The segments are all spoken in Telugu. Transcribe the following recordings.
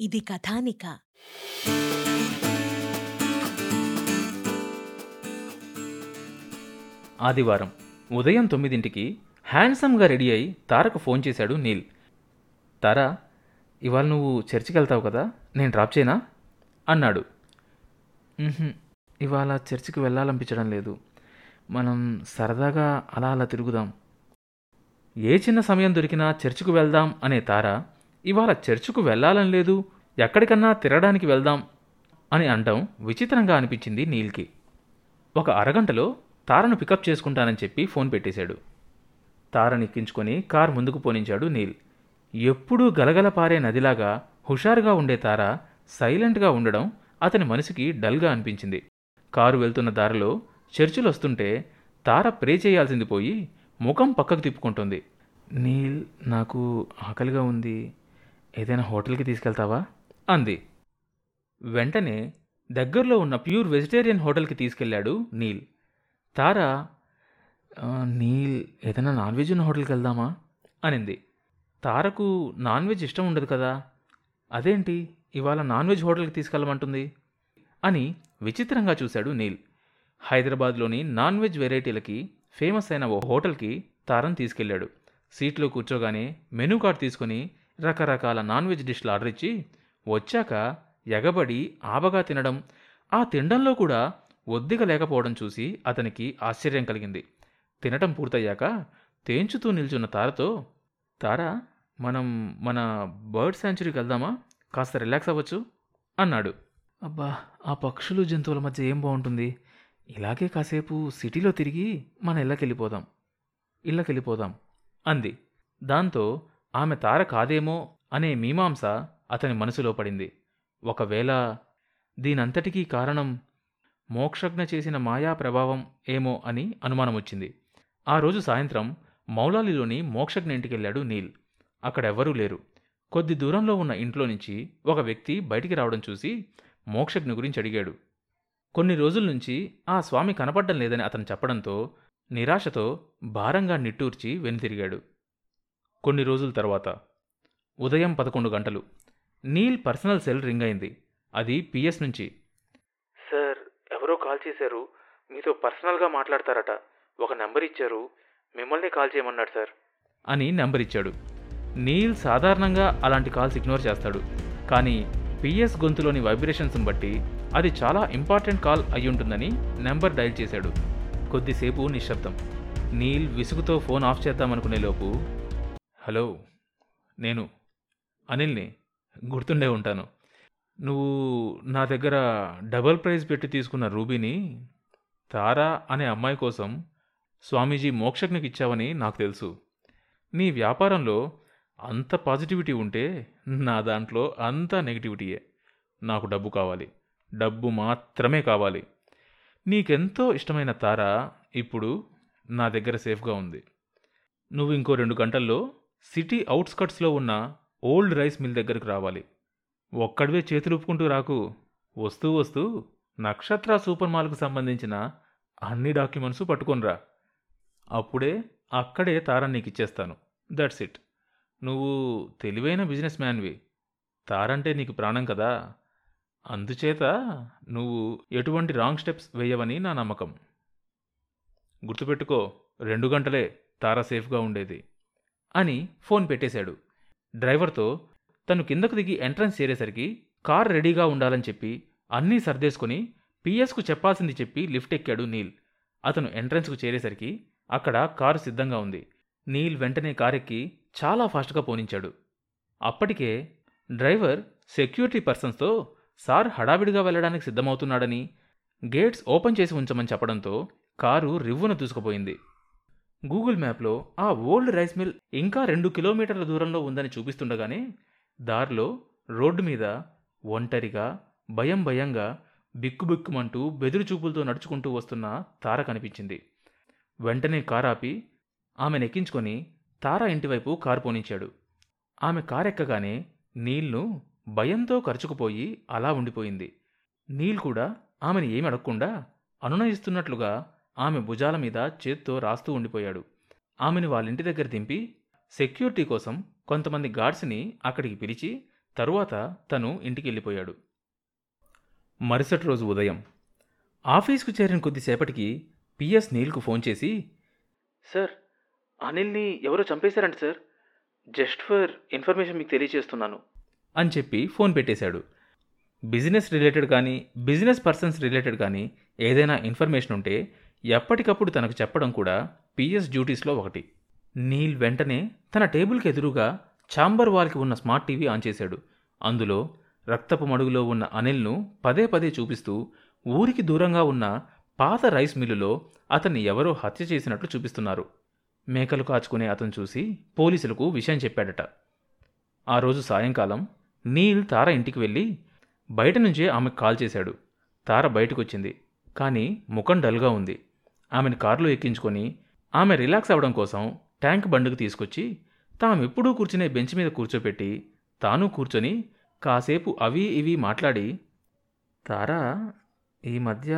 ఇది కథానిక. ఆదివారం ఉదయం తొమ్మిదింటికి హ్యాండ్సమ్గా రెడీ అయి తారకు ఫోన్ చేశాడు నీల్. తారా ఇవాళ నువ్వు చర్చికి వెళ్తావు కదా? నేను డ్రాప్ చేయనా? అన్నాడు. ఇవాళ చర్చికి వెళ్ళాలనిపించడం లేదు. మనం సరదాగా అలా అలా తిరుగుదాం. ఏ చిన్న సమయం దొరికినా చర్చికి వెళ్దాం అనే తార ఇవాళ చర్చికు వెళ్ళాలని లేదు ఎక్కడికన్నా తిరగడానికి వెళ్దాం అని అనడం విచిత్రంగా అనిపించింది నీల్కి. ఒక అరగంటలో తారను పికప్ చేసుకుంటానని చెప్పి ఫోన్ పెట్టేశాడు. తారని ఎక్కించుకొని కార్ ముందుకు పోనించాడు నీల్. ఎప్పుడూ గలగల పారే నదిలాగా హుషారుగా ఉండే తార సైలెంట్గా ఉండడం అతని మనసుకి డల్గా అనిపించింది. కారు వెళ్తున్న దారిలో చర్చిలు వస్తుంటే తార ప్రే చేయాల్సింది పోయి ముఖం పక్కకు తిప్పుకుంటుంది. నీల్ నాకు ఆకలిగా ఉంది. ఏదైనా హోటల్కి తీసుకెళ్తావా? అంది. వెంటనే దగ్గరలో ఉన్న ప్యూర్ వెజిటేరియన్ హోటల్కి తీసుకెళ్ళాడు నీల్. తార నీల్ ఏదైనా నాన్ వెజ్ ఉన్న హోటల్కి వెళ్దామా? అనింది. తారకు నాన్ వెజ్ ఇష్టం ఉండదు కదా. అదేంటి? ఇవాళ నాన్ వెజ్ హోటల్కి తీసుకెళ్ళమంటుంది? అని విచిత్రంగా చూశాడు నీల్. హైదరాబాద్లోని నాన్ వెజ్ వెరైటీలకి ఫేమస్ అయిన ఓ హోటల్కి తారను తీసుకెళ్ళాడు. సీట్లో కూర్చోగానే మెనూ కార్డ్ తీసుకొని రకరకాల నాన్ వెజ్ డిష్లు ఆర్డర్ ఇచ్చి వచ్చాక ఎగబడి ఆబగా తినడం ఆ తినడంలో కూడా ఒద్దిక లేకపోవడం చూసి అతనికి ఆశ్చర్యం కలిగింది. తినటం పూర్తయ్యాక తేంచుతూ నిల్చున్న తారతో తారా మనం మన బర్డ్ శాంచురీకి వెళ్దామా? కాస్త రిలాక్స్ అవ్వచ్చు? అన్నాడు. అబ్బా ఆ పక్షులు జంతువుల మధ్య ఏం బాగుంటుంది? ఇలాగే కాసేపు సిటీలో తిరిగి మన ఇళ్ళకెళ్ళిపోదాం. ఇళ్ళకెళ్ళిపోదాం. అంది. దాంతో ఆమె తార కాదేమో అనే మీమాంస అతని మనసులో పడింది. ఒకవేళ దీనంతటికీ కారణం మోక్షజ్ఞ చేసిన మాయా ప్రభావం ఏమో అని అనుమానం వచ్చింది ఆ రోజు సాయంత్రం మౌలాలిలోని మోక్షజ్ఞ ఇంటికెళ్ళాడు నీల్. అక్కడెవ్వరూ లేరు. కొద్ది దూరంలో ఉన్న ఇంట్లో నుంచి ఒక వ్యక్తి బయటికి రావడం చూసి మోక్షజ్ఞ గురించి అడిగాడు. కొన్ని రోజుల నుంచి ఆ స్వామి కనపడ్డం లేదని అతను చెప్పడంతో నిరాశతో భారంగా నిట్టూర్చి వెనుతిరిగాడు. కొన్ని రోజుల తర్వాత ఉదయం పదకొండు గంటలు నీల్ పర్సనల్ సెల్ రింగ్ అయింది. అది పిఎస్ నుంచి. సార్ ఎవరో కాల్ చేశారు. మీతో పర్సనల్గా మాట్లాడతారట. ఒక నెంబర్ ఇచ్చారు. మిమ్మల్ని కాల్ చేయమన్నాడు సార్. అని నెంబర్ ఇచ్చాడు. నీల్ సాధారణంగా అలాంటి కాల్స్ ఇగ్నోర్ చేస్తాడు. కానీ పిఎస్ గొంతులోని వైబ్రేషన్స్ని బట్టి అది చాలా ఇంపార్టెంట్ కాల్ అయ్యుంటుందని నెంబర్ డయల్ చేశాడు. కొద్దిసేపు నిశ్శబ్దం. నీల్ విసుగుతో ఫోన్ ఆఫ్ చేద్దామనుకునే లోపు హలో నేను అనిల్ని గుర్తుండే ఉంటాను. నువ్వు నా దగ్గర డబల్ ప్రైజ్ పెట్టి తీసుకున్న రూబీని తారా అనే అమ్మాయి కోసం స్వామీజీ మోక్షజ్ఞకి ఇచ్చావని నాకు తెలుసు. నీ వ్యాపారంలో అంత పాజిటివిటీ ఉంటే నా దాంట్లో అంత నెగిటివిటీయే. నాకు డబ్బు కావాలి. డబ్బు మాత్రమే కావాలి. నీకెంతో ఇష్టమైన తార ఇప్పుడు నా దగ్గర సేఫ్గా ఉంది. నువ్వు ఇంకో రెండు గంటల్లో సిటీ అవుట్స్కట్స్లో ఉన్న ఓల్డ్ రైస్ మిల్ దగ్గరకు రావాలి. ఒక్కడివే చేతులుపుకుంటూ రాకు. వస్తూ వస్తూ నక్షత్ర సూపర్ మాల్కు సంబంధించిన అన్ని డాక్యుమెంట్స్ పట్టుకొనిరా అప్పుడే అక్కడే తారా నీకు ఇచ్చేస్తాను. That's it. నువ్వు తెలివైన బిజినెస్ మ్యాన్వి. తారంటే నీకు ప్రాణం కదా. అందుచేత నువ్వు ఎటువంటి రాంగ్ స్టెప్స్ వేయవని నా నమ్మకం. గుర్తుపెట్టుకో రెండు గంటలే తారా సేఫ్గా ఉండేది అని ఫోన్ పెట్టేశాడు. డ్రైవర్తో తను కిందకు దిగి ఎంట్రన్స్ చేరేసరికి కార్ రెడీగా ఉండాలని చెప్పి అన్నీ సర్దేసుకొని పిఎస్కు చెప్పాల్సింది చెప్పి లిఫ్ట్ ఎక్కాడు నీల్. అతను ఎంట్రన్స్కు చేరేసరికి అక్కడ కారు సిద్ధంగా ఉంది. నీల్ వెంటనే కారెక్కి చాలా ఫాస్ట్గా పోనించాడు. అప్పటికే డ్రైవర్ సెక్యూరిటీ పర్సన్స్తో సార్ హడావిడిగా వెళ్ళడానికి సిద్ధమవుతున్నాడని గేట్స్ ఓపెన్ చేసి ఉంచమని చెప్పడంతో కారు రివ్వున దూసుకుపోయింది. గూగుల్ మ్యాప్లో ఆ ఓల్డ్ రైస్ మిల్ ఇంకా రెండు కిలోమీటర్ల దూరంలో ఉందని చూపిస్తుండగానే దారిలో రోడ్డు మీద ఒంటరిగా భయం భయంగా బిక్కుబిక్కుమంటూ బెదురు చూపులతో నడుచుకుంటూ వస్తున్న తార కనిపించింది. వెంటనే కారు ఆపి ఆమెను తార ఇంటివైపు కారు పోనించాడు. ఆమె కారెక్కగానే నీల్ను భయంతో ఖర్చుకుపోయి అలా ఉండిపోయింది. నీల్ కూడా ఆమెను ఏమి అడగకుండా అనునయిస్తున్నట్లుగా ఆమె భుజాల మీద చేత్తో రాస్తూ ఉండిపోయాడు. ఆమెను వాళ్ళింటి దగ్గర దింపి సెక్యూరిటీ కోసం కొంతమంది గార్డ్స్ని అక్కడికి పిలిచి తరువాత తను ఇంటికి వెళ్ళిపోయాడు మరుసటి రోజు ఉదయం ఆఫీస్కు చేరిన కొద్దిసేపటికి పిఎస్ నీల్కు ఫోన్ చేసి సార్ అనిల్ని ఎవరో చంపేశారంట సార్. జస్ట్ ఫర్ ఇన్ఫర్మేషన్ మీకు తెలియజేస్తున్నాను. అని చెప్పి ఫోన్ పెట్టేశాడు. బిజినెస్ రిలేటెడ్ కానీ బిజినెస్ పర్సన్స్ రిలేటెడ్ కానీ ఏదైనా ఇన్ఫర్మేషన్ ఉంటే ఎప్పటికప్పుడు తనకు చెప్పడం కూడా పిఎస్ డ్యూటీస్లో ఒకటి. నీల్ వెంటనే తన టేబుల్కి ఎదురుగా ఛాంబర్ వాల్కి ఉన్న స్మార్ట్ టీవీ ఆన్ చేశాడు. అందులో రక్తపు మడుగులో ఉన్న అనిల్ను పదే పదే చూపిస్తూ ఊరికి దూరంగా ఉన్న పాత రైస్ మిల్లులో అతన్ని ఎవరో హత్య చేసినట్లు చూపిస్తున్నారు. మేకలు కాచుకునే అతను చూసి పోలీసులకు విషయం చెప్పాడట. ఆ రోజు సాయంకాలం నీల్ తార ఇంటికి వెళ్ళి బయట నుంచే ఆమెకు కాల్ చేశాడు. తార బయటకొచ్చింది. కానీ ముఖం డల్గా ఉంది. ఆమెను కారులో ఎక్కించుకొని ఆమె రిలాక్స్ అవ్వడం కోసం ట్యాంక్ బండుకు తీసుకొచ్చి తామెప్పుడూ కూర్చునే బెంచ్ మీద కూర్చోపెట్టి తాను కూర్చొని కాసేపు అవి ఇవి మాట్లాడి తారా ఈ మధ్య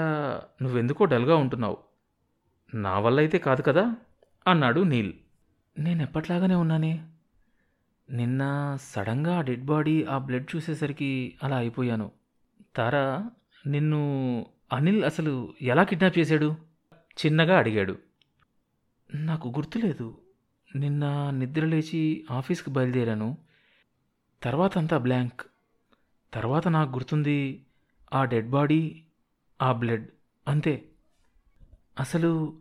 నువ్వెందుకో డల్గా ఉంటున్నావు. నా వల్ల అయితే కాదు కదా? అన్నాడు నీల్. నేను ఎప్పట్లాగానే ఉన్నానే? నిన్న సడన్గా ఆ డెడ్ బాడీ ఆ బ్లడ్ చూసేసరికి అలా అయిపోయాను. తారా నిన్ను అనిల్ అసలు ఎలా కిడ్నాప్ చేశాడు? చిన్నగా అడిగాడు. నాకు గుర్తులేదు. నిన్న నిద్ర లేచి ఆఫీస్కి బయలుదేరాను. తర్వాత అంతా బ్లాంక్. తర్వాత నాకు గుర్తుంది ఆ డెడ్ బాడీ ఆ బ్లడ్. అంతే. అసలు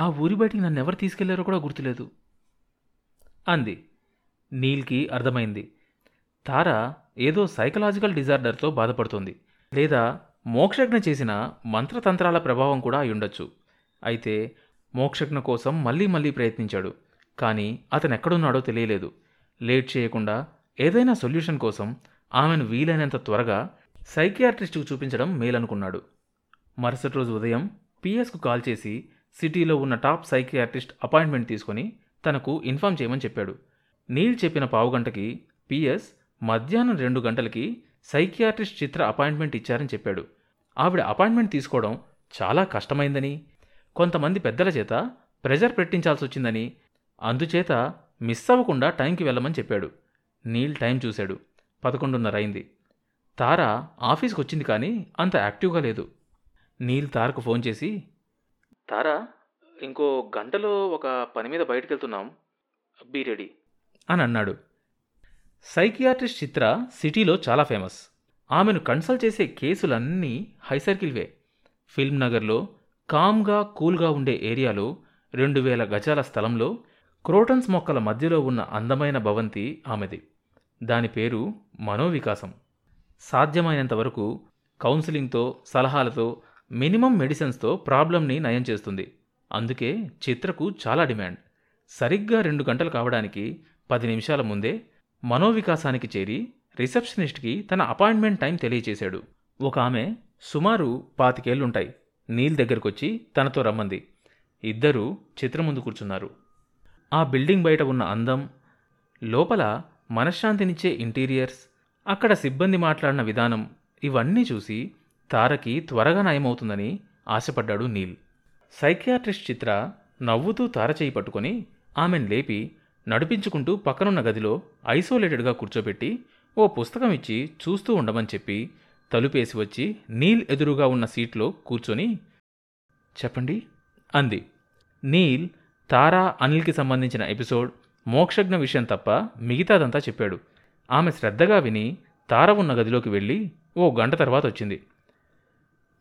ఆ ఊరి బయటికి నన్ను ఎవరు తీసుకెళ్ళారో కూడా గుర్తులేదు. అంది. నీల్కి అర్థమైంది. తార ఏదో సైకలాజికల్ డిజార్డర్తో బాధపడుతుంది. లేదా మోక్షజ్ఞ చేసిన మంత్రతంత్రాల ప్రభావం కూడా అయ్యుండొచ్చు. అయితే మోక్షజ్ఞ కోసం మళ్ళీ మళ్ళీ ప్రయత్నించాడు. కానీ అతను ఎక్కడున్నాడో తెలియలేదు. లేట్ చేయకుండా ఏదైనా సొల్యూషన్ కోసం ఆమెను వీలైనంత త్వరగా సైకియాట్రిస్ట్కు చూపించడం మేలనుకున్నాడు. మరుసటి రోజు ఉదయం పిఎస్కు కాల్ చేసి సిటీలో ఉన్న టాప్ సైకియాట్రిస్ట్ అపాయింట్మెంట్ తీసుకొని తనకు ఇన్ఫామ్ చేయమని చెప్పాడు. నీల్ చెప్పిన పావుగంటకి పిఎస్ మధ్యాహ్నం రెండు గంటలకి సైకియాట్రిస్ట్ చిత్ర అపాయింట్మెంట్ ఇచ్చారని చెప్పాడు. ఆవిడ అపాయింట్మెంట్ తీసుకోవడం చాలా కష్టమైందని కొంతమంది పెద్దల చేత ప్రెజర్ పెట్టించాల్సి వచ్చిందని అందుచేత మిస్ అవ్వకుండా టైంకి వెళ్ళమని చెప్పాడు. నీల్ టైం చూశాడు. పదకొండున్నర అయింది. తార ఆఫీస్కి వచ్చింది కానీ అంత యాక్టివ్గా లేదు. నీల్ తారకు ఫోన్ చేసి తారా ఇంకో గంటలో ఒక పని మీద బయటకు వెళ్తున్నాం బీ రెడీ. అని అన్నాడు సైకియాట్రిస్ట్ చిత్ర సిటీలో చాలా ఫేమస్. ఆమెను కన్సల్ట్ చేసే కేసులన్నీ హై సర్కిల్వే ఫిల్మ్ నగర్లో కామ్గా కూల్గా ఉండే ఏరియాలో రెండు వేల గజాల స్థలంలో క్రోటన్స్ మొక్కల మధ్యలో ఉన్న అందమైన భవంతి ఆమెది. దాని పేరు మనోవికాసం. సాధ్యమైనంత వరకు కౌన్సిలింగ్తో సలహాలతో మినిమం మెడిసిన్స్తో ప్రాబ్లంని నయం చేస్తుంది. అందుకే చిత్రకు చాలా డిమాండ్. సరిగ్గా రెండు గంటలు కావడానికి పది నిమిషాల ముందే మనోవికాసానికి చేరి రిసెప్షనిస్ట్కి తన అపాయింట్మెంట్ టైం తెలియచేశాడు. ఒక ఆమె సుమారు పాతికేళ్ళుంటాయి. నీల్ దగ్గరకొచ్చి తనతో రమ్మంది. ఇద్దరూ చిత్రం ముందు కూర్చున్నారు. ఆ బిల్డింగ్ బయట ఉన్న అందం లోపల మనశ్శాంతినిచ్చే ఇంటీరియర్స్ అక్కడ సిబ్బంది మాట్లాడిన విధానం ఇవన్నీ చూసి తారకి త్వరగా నయమవుతుందని ఆశపడ్డాడు నీల్. సైకియాట్రిస్ట్ చిత్ర నవ్వుతూ తార చేయి పట్టుకొని ఆమెను లేపి నడిపించుకుంటూ పక్కనున్న గదిలో ఐసోలేటెడ్గా కూర్చోబెట్టి ఓ పుస్తకం ఇచ్చి చూస్తూ ఉండమని చెప్పి తలుపేసి వచ్చి నీల్ ఎదురుగా ఉన్న సీట్లో కూర్చొని చెప్పండి అంది. నీల్ తారా అనిల్కి సంబంధించిన ఎపిసోడ్ మోక్షజ్ఞ విషయం తప్ప మిగతాదంతా చెప్పాడు. ఆమె శ్రద్ధగా విని తార ఉన్న గదిలోకి వెళ్ళి ఓ గంట తర్వాత వచ్చింది.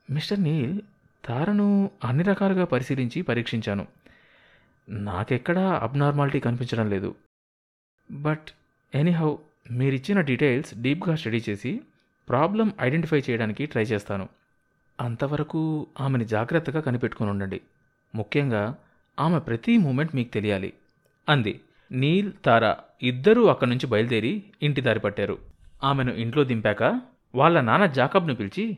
మిస్టర్ నీల్ తారను అన్ని రకాలుగా పరిశీలించి పరీక్షించాను. నాకెక్కడా అబ్నార్మాలిటీ కనిపించడం లేదు. బట్ ఎనీహౌ మీరిచ్చిన డీటెయిల్స్ డీప్గా స్టడీ చేసి ప్రాబ్లం ఐడెంటిఫై చేయడానికి ట్రై చేస్తాను. అంతవరకు ఆమెని జాగ్రత్తగా కనిపెట్టుకుని ఉండండి. ముఖ్యంగా ఆమె ప్రతి మూమెంట్ మీకు తెలియాలి. అంది. నీల్ తారా ఇద్దరూ అక్కడి నుంచి బయలుదేరి ఇంటి దారి పట్టారు. ఆమెను ఇంట్లో దింపాక వాళ్ళ నాన్న జాకబ్ను పిలిచి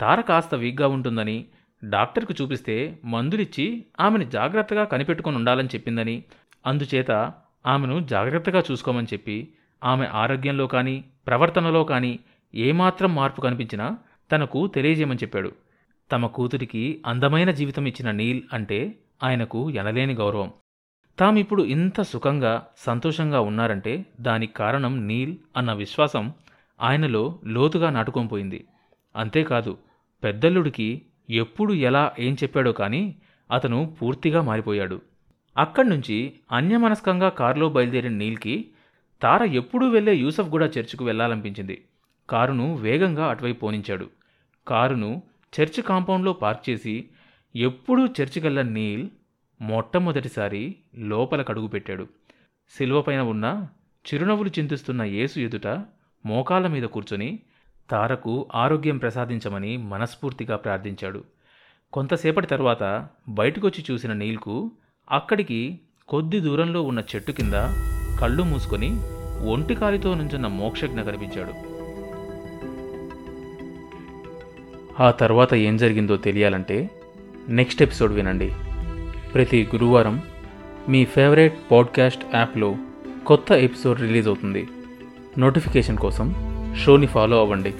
తార కాస్త వీక్గా ఉంటుందని డాక్టర్కు చూపిస్తే మందులిచ్చి ఆమెను జాగ్రత్తగా కనిపెట్టుకుని ఉండాలని చెప్పిందని. అందుచేత ఆమెను జాగ్రత్తగా చూసుకోమని చెప్పి ఆమె ఆరోగ్యంలో కానీ ప్రవర్తనలో కానీ ఏమాత్రం మార్పు కనిపించినా తనకు తెలియజేయమని చెప్పాడు. తమ కూతురికి అందమైన జీవితం ఇచ్చిన నీల్ అంటే ఆయనకు ఎనలేని గౌరవం. తామిప్పుడు ఇంత సుఖంగా సంతోషంగా ఉన్నారంటే దానికి కారణం నీల్ అన్న విశ్వాసం ఆయనలో లోతుగా నాటుకొని అంతేకాదు పెద్దల్లుడికి ఎప్పుడు ఎలా ఏం చెప్పాడో కానీ అతను పూర్తిగా మారిపోయాడు. అక్కడి నుంచి అన్యమనస్కంగా కారులో బయలుదేరిన నీల్కి తార ఎప్పుడూ వెళ్ళే యూసఫ్ కూడా చర్చికి వెళ్ళాలనిపించింది. కారును వేగంగా అటువైపు పోనించాడు. కారును చర్చ్ కాంపౌండ్లో పార్క్ చేసి ఎప్పుడూ చర్చికెళ్ళ నీల్ మొట్టమొదటిసారి లోపల కడుగుపెట్టాడు శిల్వపైన ఉన్న చిరునవ్వులు చింతిస్తున్న యేసు ఎదుట మోకాళ్ళ మీద కూర్చొని తారకు ఆరోగ్యం ప్రసాదించమని మనస్ఫూర్తిగా ప్రార్థించాడు. కొంతసేపటి తర్వాత బయటకొచ్చి చూసిన నీల్కు అక్కడికి కొద్ది దూరంలో ఉన్న చెట్టు కింద కళ్ళు మూసుకొని ఒంటి కాలితో నుంచున్న మోక్షజ్ఞ కనిపించాడు. ఆ తర్వాత ఏం జరిగిందో తెలియాలంటే నెక్స్ట్ ఎపిసోడ్ వినండి. ప్రతి గురువారం మీ ఫేవరెట్ పాడ్కాస్ట్ యాప్లో కొత్త ఎపిసోడ్ రిలీజ్ అవుతుంది. నోటిఫికేషన్ కోసం షోని ఫాలో అవ్వండి.